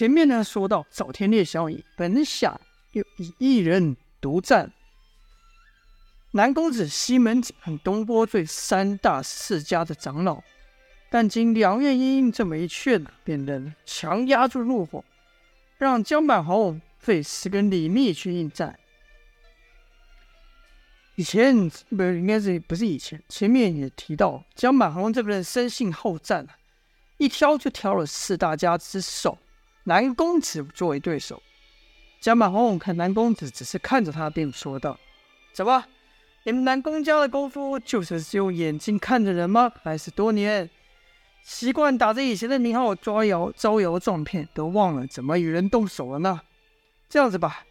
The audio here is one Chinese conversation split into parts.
前面呢说到赵天烈小乙本想又以一人独占南宫子、西门子和东坡最三大世家的长老，但经梁院英这么一劝，便能强压住怒火，让江满红费时跟李密去应战。以前不应该是不是以前，前面也提到江满红这个人生性好战，一挑就挑了四大家之首南公子作为对手。江满红看南公子只是看着他，便说道：“怎么？”你们南宫家的功夫，就是只用眼睛看着人吗？还是多年习惯打着以前的名号抓摇招摇撞骗，都忘了怎么与人动手了呢？这样子吧，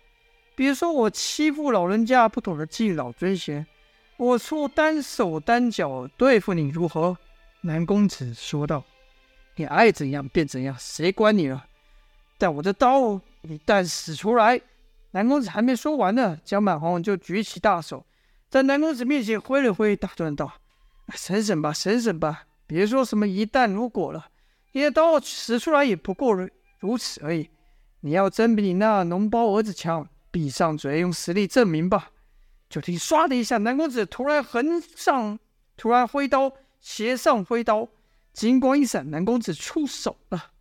比如说我欺负老人家，不懂得敬老尊贤，我出单手单脚对付你，如何？南公子说道：“你爱怎样便怎样，谁管你了？但我的刀一旦使出来……”南宫子还没说完呢，江满红就举起大手。在南宫子面前挥了挥，打断道：“省省吧，省省吧，别说什么一旦如果了。你的刀使出来也不过如此而已。你要真比你那脓包儿子强，闭上嘴，用实力证明吧。”就听唰的一下，南宫子突然横上，突然挥刀，斜上挥刀，金光一闪，南宫子出手了。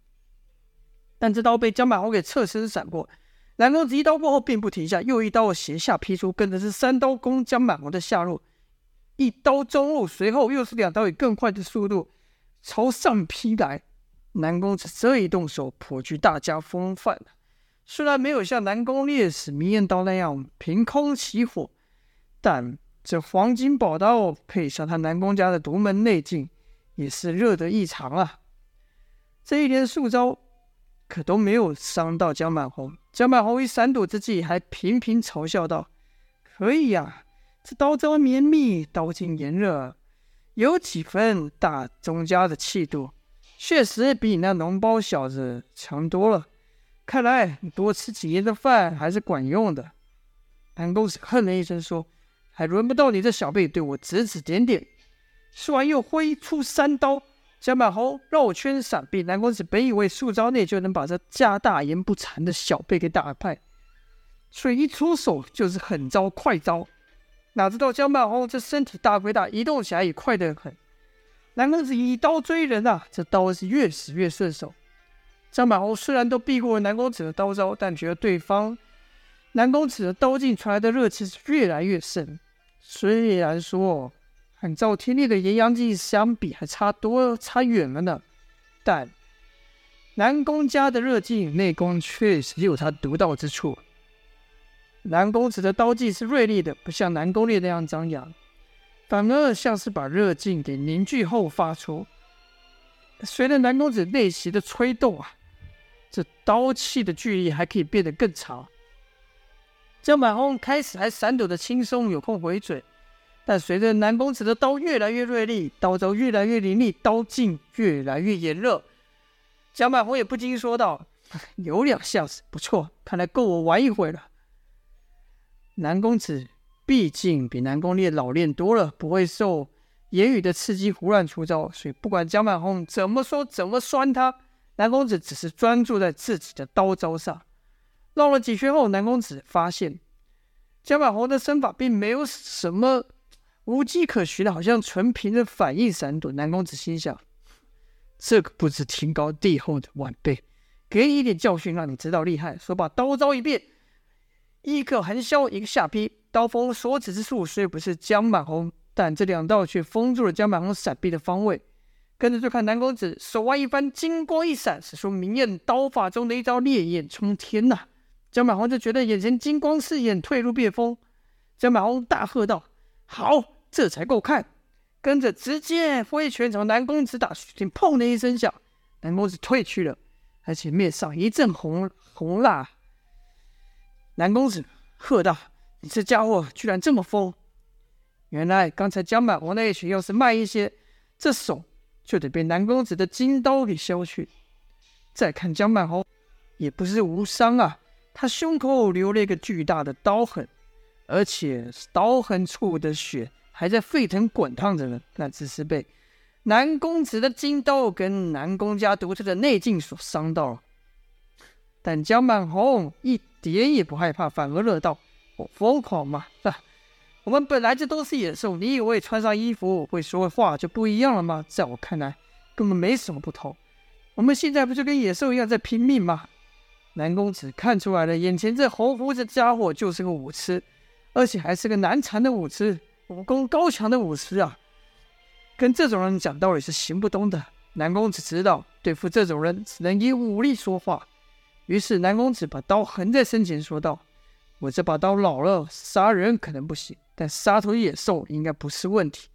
但这刀被江满红给侧身闪过。南宫子一刀过后，并不停下，又一刀斜下劈出，跟着是三刀攻江满红的下路，一刀中路，随后又是两刀，以更快的速度朝上劈来。南宫子这一动手颇具大家风范，虽然没有像南宫烈士迷烟刀那样凭空起火，但这黄金宝刀配上他南宫家的独门内劲，也是热得异常啊！这一连数招。可都没有伤到江满红。江满红于闪躲之际，还频频嘲笑道：“可以呀、这刀招绵密，刀劲炎热，有几分大宗家的气度，确实比你那脓包小子强多了。看来你多吃几年的饭还是管用的。”南宫子哼了一声说：“还轮不到你这小辈对我指指点点。”说完又挥出三刀。江满红绕圈闪避，南公子本以为数招内就能把这家大言不惭的小辈给打败，所以一出手就是狠招快招。哪知道江满红这身体大归大，移动起来也快得很。南公子以刀追人啊，这刀是越使越顺手。江满红虽然都避过了南公子的刀招，但觉得对方南公子的刀劲传来的热气是越来越盛。虽然说。和赵天烈的炎阳劲相比，还差多差远了呢。但南宫家的热劲内功确实有他独到之处。南宫子的刀技是锐利的，不像南宫烈那样张扬，反而像是把热劲给凝聚后发出。随着南宫子内息的吹动啊，这刀气的距离还可以变得更长。江满红开始还闪躲的轻松，有空回嘴。但随着南宫子的刀越来越锐利，刀招越来越凌厉，刀劲越来越炎热，江满红也不禁说道：“ 有两下子不错，看来够我玩一回了。”南宫子毕竟比南宫烈老练多了，不会受言语的刺激胡乱出招，所以不管江满红怎么说怎么酸他，南宫子只是专注在自己的刀招上。绕了几圈后，南宫子发现江满红的身法并没有什么。无迹可寻的，好像纯凭着反应闪躲。南宫子心想：这个不知天高地厚的晚辈，给你一点教训，让你知道厉害。说罢，刀招一变，一个横削，一个下劈，刀锋所指之处虽不是江满红，但这两刀却封住了江满红闪避的方位。跟着就看南宫子手腕一翻，金光一闪，使出明艳刀法中的一招烈焰冲天呐！江满红就觉得眼前金光四眼，退入变风。江满红大喝道：“好！”这才够看，跟着直接挥拳朝南宫子打去，听砰的一声响，南宫子退去了，而且面上一阵红红蜡。南宫子喝道：“你这家伙居然这么疯！原来刚才江满红那一拳要是慢一些，这手就得被南宫子的金刀给削去。再看江满红，也不是无伤啊，他胸口留了一个巨大的刀痕，而且是刀痕处的血。”还在沸腾滚烫着呢，那只是被南宫子的金刀跟南宫家独特的内劲所伤到了。但江满红一点也不害怕，反而乐道：“我疯狂嘛！啊，我们本来就都是野兽，你以为穿上衣服会说话就不一样了吗？在我看来，根本没什么不同。我们现在不就跟野兽一样在拼命吗？”南宫子看出来了，眼前这红胡子家伙就是个武痴，而且还是个难缠的武痴，武功高强的武痴啊！跟这种人讲道理是行不通的。南宫子知道，对付这种人只能以武力说话。于是南宫子把刀横在身前，说道：“我这把刀老了，杀人可能不行，但杀头野兽应该不是问题。”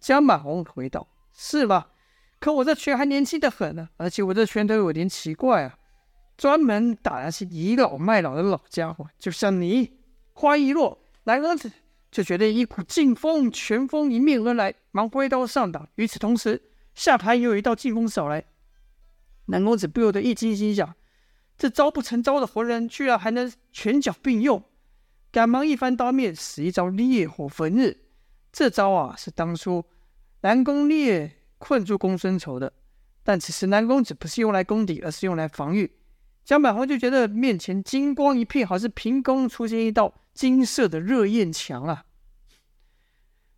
江满红回道：“是吧？可我这拳还年轻得很呢，而且我这拳头有点奇怪啊，专门打那些倚老卖老的老家伙，就像你。”话一落，南宫子。就觉得一股劲风、拳风迎面而来，忙挥刀上挡。与此同时，下盘又有一道劲风扫来，南公子不由得一惊，心想：这招不成招的活人，居然还能拳脚并用！赶忙一翻刀面，使一招烈火焚日。这招啊，是当初南宫烈困住公孙丑的，但此时南公子不是用来攻敌，而是用来防御。江满红就觉得面前金光一片，好似凭空出现一道金色的热焰墙啊！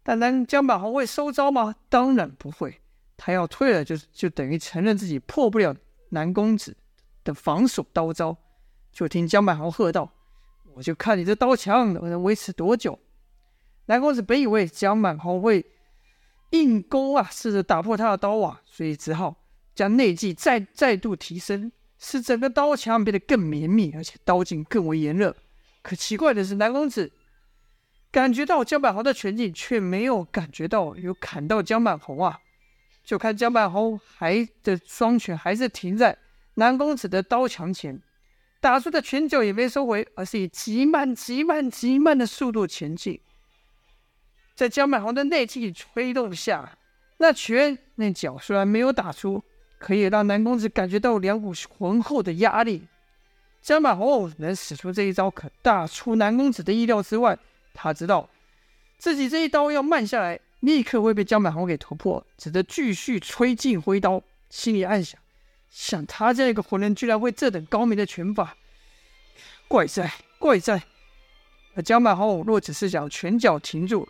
但南江满红会收招吗？当然不会。他要退了就，就就等于承认自己破不了南公子的防守刀招。就听江满红喝道：“我就看你这刀墙能维持多久。”南公子本以为江满红会硬攻啊，试着打破他的刀网，所以只好将内技再再度提升，使整个刀墙变得更绵密，而且刀劲更为炎热。可奇怪的是，南公子。感觉到江满红的拳劲，却没有感觉到有砍到江满红啊！就看江满红还的双拳还是停在南公子的刀墙前，打出的拳脚也没收回，而是以极慢、极慢、极慢的速度前进。在江满红的内气推动下，那拳那脚虽然没有打出，可以让南公子感觉到两股浑厚的压力。江满红能使出这一招，可大出南公子的意料之外。他知道自己这一刀要慢下来，立刻会被江满红给突破，只得继续催劲挥刀，心里暗想：像他这样一个混人，居然会这等高明的拳法，怪哉怪哉！而江满红若只是想拳脚停住，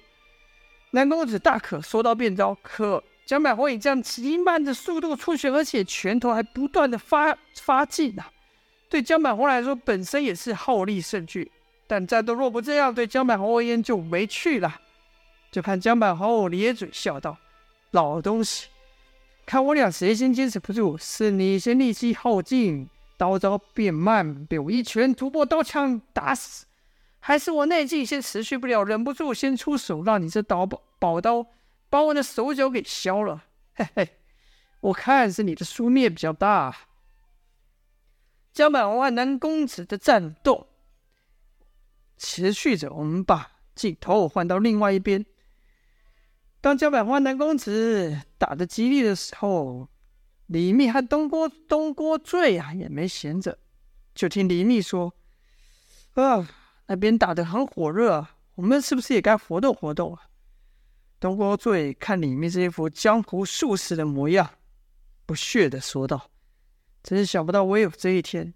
南公子大可说刀便招。可江满红以这样极慢的速度出拳，而且拳头还不断的发发劲啊，对江满红来说，本身也是耗力甚巨。但战斗若不这样，对江满红而言就没趣了。就看江满红咧嘴笑道：“老东西，看我俩谁先坚持不住？是你先力气耗尽，刀招变慢，被我一拳突破刀枪打死，还是我内劲先持续不了，忍不住先出手，让你这刀宝宝刀把我的手脚给削了？嘿嘿，我看是你的输面比较大。”江满红和南公子的战斗。持续着，我们把镜头换到另外一边。当江百花南公子打得激烈的时候，李密和东郭东郭醉啊也没闲着。就听李密说：“啊，那边打得很火热，我们是不是也该活动活动啊？”东郭醉看李密这一副江湖术士的模样，不屑的说道：“真想不到我有这一天，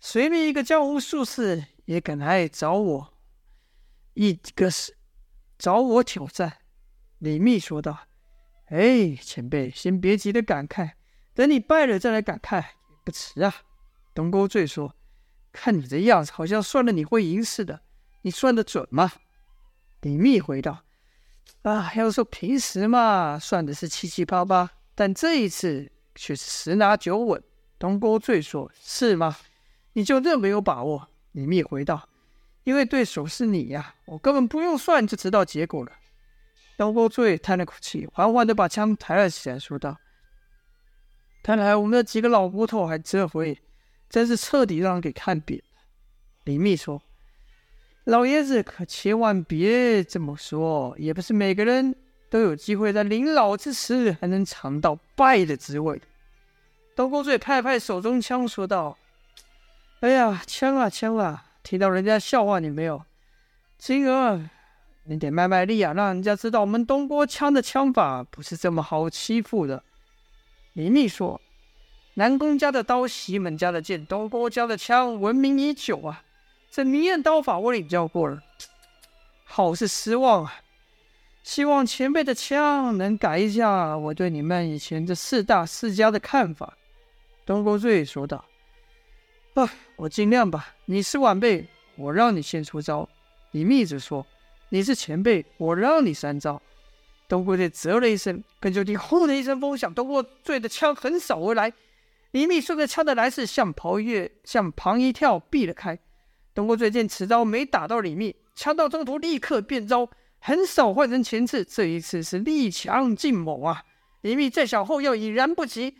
随便一个江湖术士。”也敢来找我，一个是找我挑战。李密说道：“哎，前辈，先别急着感慨，等你败了再来感慨也不迟啊。”东郭醉说：“看你这样子，好像算了你会赢似的，你算得准吗？”李密回道：“啊，要说平时嘛，算的是七七八八，但这一次却是十拿九稳。”东郭醉说：“是吗？你就这么有把握？”李密回道：“因为对手是你呀，我根本不用算就知道结果了。”东郭醉叹了口气，缓缓的把枪抬了起来，说道：“看来我们的几个老骨头还这回真是彻底让人给看扁了。”李密说：“老爷子可千万别这么说，也不是每个人都有机会在临老之时还能尝到败的滋味。”东郭醉拍拍手中枪，说道。哎呀，枪啊枪啊！听到人家笑话你没有？金儿，你得卖卖力啊，让人家知道我们东郭枪的枪法不是这么好欺负的。李密说：“南宫家的刀，西门家的剑，东郭家的枪，闻名已久啊。这明艳刀法我领教过了，好是失望啊。希望前辈的枪能改一下我对你们以前这四大世家的看法。东郭醉说道：“啊，我尽量吧。你是晚辈，我让你先出招。”李密则说：“你是前辈，我让你三招。”东郭醉啧了一声，跟就听“轰”的一声风响，东郭醉的枪横扫而来。李密顺着枪的来势，向旁一向旁一跳，避了开。东郭醉见此招没打到李密，枪到中途立刻变招。横扫换成前刺，这一次是力强劲猛啊！李密在想后要已然不及，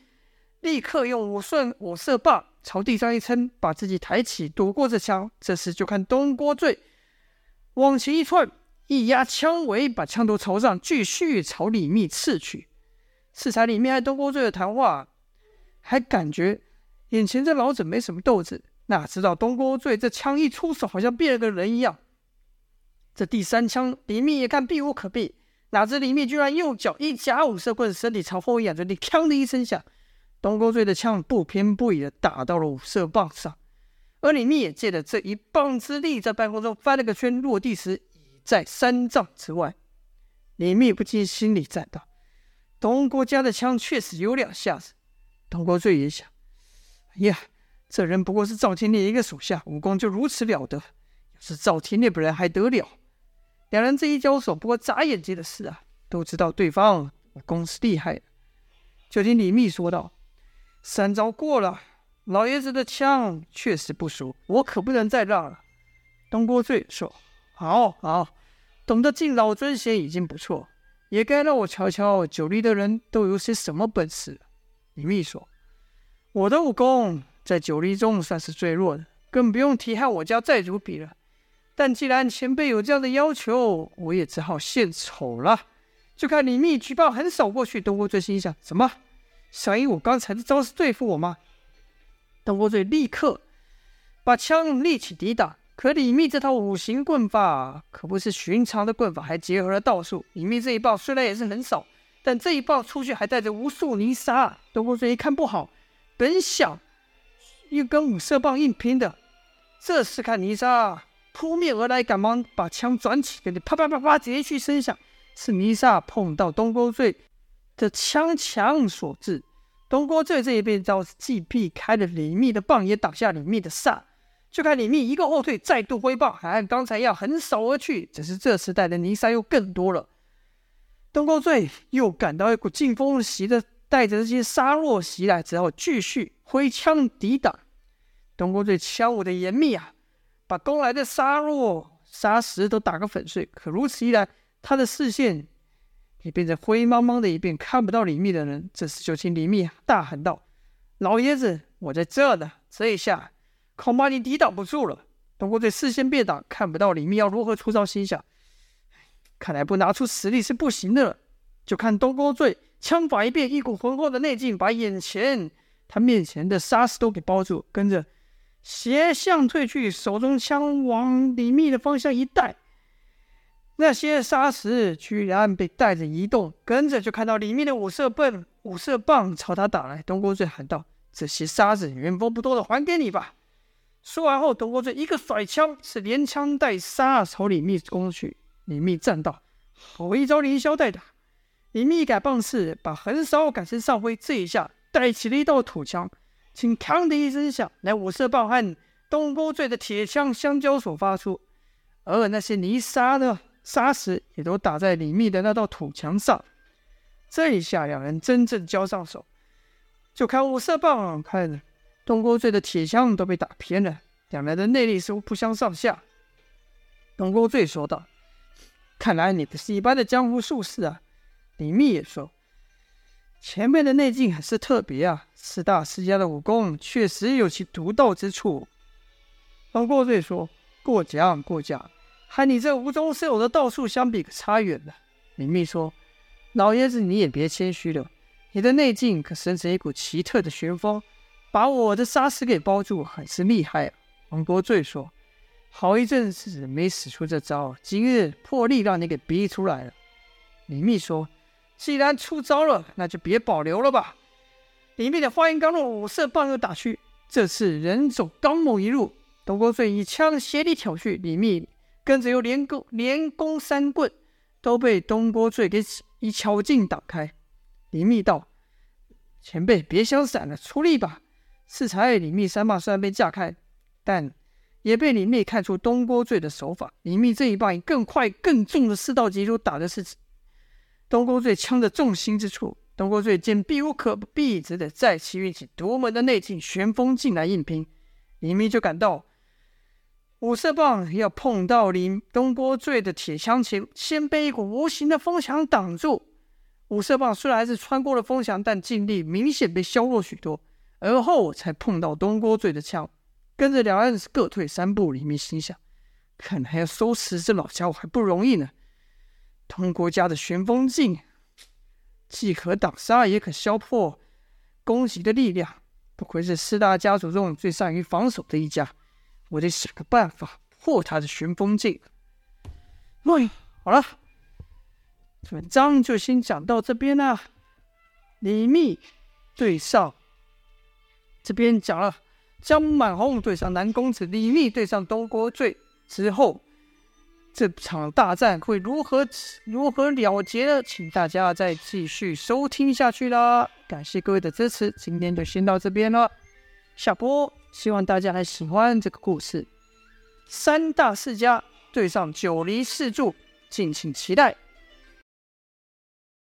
立刻用五顺五色棒朝地上一撑，把自己抬起躲过这枪。这时就看东郭醉往前一窜，一压枪尾，把枪头朝上，继续朝李密刺去。适才李密和东郭醉的谈话，还感觉眼前这老者没什么斗志，哪知道东郭醉这枪一出手，好像变了个人一样。这第三枪，李密也看避无可避，哪知李密居然右脚一夹五色棍，身体朝后一仰，嘴里锵的一声响，东郭醉的枪不偏不倚的打到了五色棒上，而李密也借着这一棒之力，在半空中翻了个圈，落地时已在三丈之外。李密不禁心里赞道：“东郭家的枪确实有两下子。”东郭醉也想：“哎呀，这人不过是赵天烈一个手下，武功就如此了得，要是赵天烈本人还得了？”两人这一交手，不过眨眼间的事啊，都知道对方武功是厉害的。就听李密说道：“三招过了，老爷子的枪确实不熟，我可不能再让了。”东郭醉说：“好好，懂得敬老尊贤已经不错，也该让我瞧瞧九黎的人都有些什么本事。”李密说：“我的武功在九黎中算是最弱的，更不用提和我家寨主比了。”但既然前辈有这样的要求，我也只好献丑了。就看李密举棒横扫过去，东郭醉心想：什么，想以我刚才的招式对付我吗？东郭醉立刻把枪立起抵挡。可李密这套五行棍法可不是寻常的棍法，还结合了道术。李密这一棒虽然也是很扫，但这一棒出去还带着无数泥沙。东郭醉一看不好，本想又跟五色棒硬拼的，这时看泥沙。扑面而来，赶忙把枪转起，跟着啪啪啪啪直接去声响，是泥沙碰到东郭醉的枪墙所致。东郭醉这一变招是既避开了李密的棒，也挡下李密的煞。就看李密一个后退，再度挥棒，还按刚才一样横扫而去，只是这次带的泥沙又更多了。东郭醉又感到一股劲风袭的，带着这些沙落袭来，只好继续挥枪抵挡。东郭醉枪舞的严密啊！把攻来的沙落、沙石都打个粉碎，可如此一来，他的视线也变成灰茫茫的一片，看不到李密的人。这时就听李密大喊道：“老爷子，我在这呢！这一下恐怕你抵挡不住了。”东郭醉视线变挡，看不到李密要如何出招，心想：看来不拿出实力是不行的了。就看东郭醉枪法一变，一股浑厚的内劲把眼前他面前的沙石都给包住，跟着。斜向退去，手中枪往李密的方向一带，那些沙石居然被带着移动，跟着就看到里面的五色棒、五色棒朝他打来。东郭醉喊道：“这些沙子原封不动的还给你吧！”说完后，东郭醉一个甩枪，是连枪带沙朝李密攻去。李密战道：“好一招连消带打！”李密改棒式，把横扫改成上挥，这一下带起了一道土墙。请“锵”的一声响，来五色棒和东郭醉的铁枪相交所发出，而那些泥沙呢沙石也都打在李密的那道土墙上。这一下，两人真正交上手，就看五色棒，看着东郭醉的铁枪都被打偏了，两人的内力似乎不相上下。东郭醉说道：“看来你不是一般的江湖术士啊。”李密也说。前辈的内劲很是特别啊！四大世家的武功确实有其独到之处。东郭醉说：“过奖过奖，和你这无中生有的道术相比，可差远了。”李密说：“老爷子你也别谦虚了，你的内劲可生成一股奇特的旋风，把我的沙石给包住，很是厉害啊。”东郭醉说：“好一阵子没使出这招，今日破例让你给逼出来了。”李密说。既然出招了，那就别保留了吧。李密的话音刚落，五色棒又打去。这次人走刚猛一路，东郭醉一枪斜里挑去，李密跟着又连攻连攻三棍，都被东郭醉给一巧劲挡开。李密道：“前辈别想闪了，出力吧！”适才李密三棒虽然被架开，但也被李密看出东郭醉的手法。李密这一棒以更快更重的四道击出，打的是东郭醉枪的重心之处。东郭醉见避无可避，只得再次运起独门的内劲旋风劲来硬拼。李密就感到五色棒要碰到林东郭醉的铁枪前，先被一股无形的风墙挡住。五色棒虽然还是穿过了风墙，但劲力明显被削弱许多，而后才碰到东郭醉的枪。跟着两人各退三步，李密心想：看来要收拾这老家伙还不容易呢。东郭家的旋风劲。既可挡杀，也可削破攻击的力量。不愧是四大家族中最善于防守的一家，我得想个办法破他的旋风镜。喂，好了，文章就先讲到这边了。李密对上，这边讲了江满红对上南宫子，李密对上东郭醉之后。这场大战会如何如何了结呢？请大家再继续收听下去啦！感谢各位的支持，今天就先到这边了，下播。希望大家来喜欢这个故事。三大世家对上九黎四柱，敬请期待。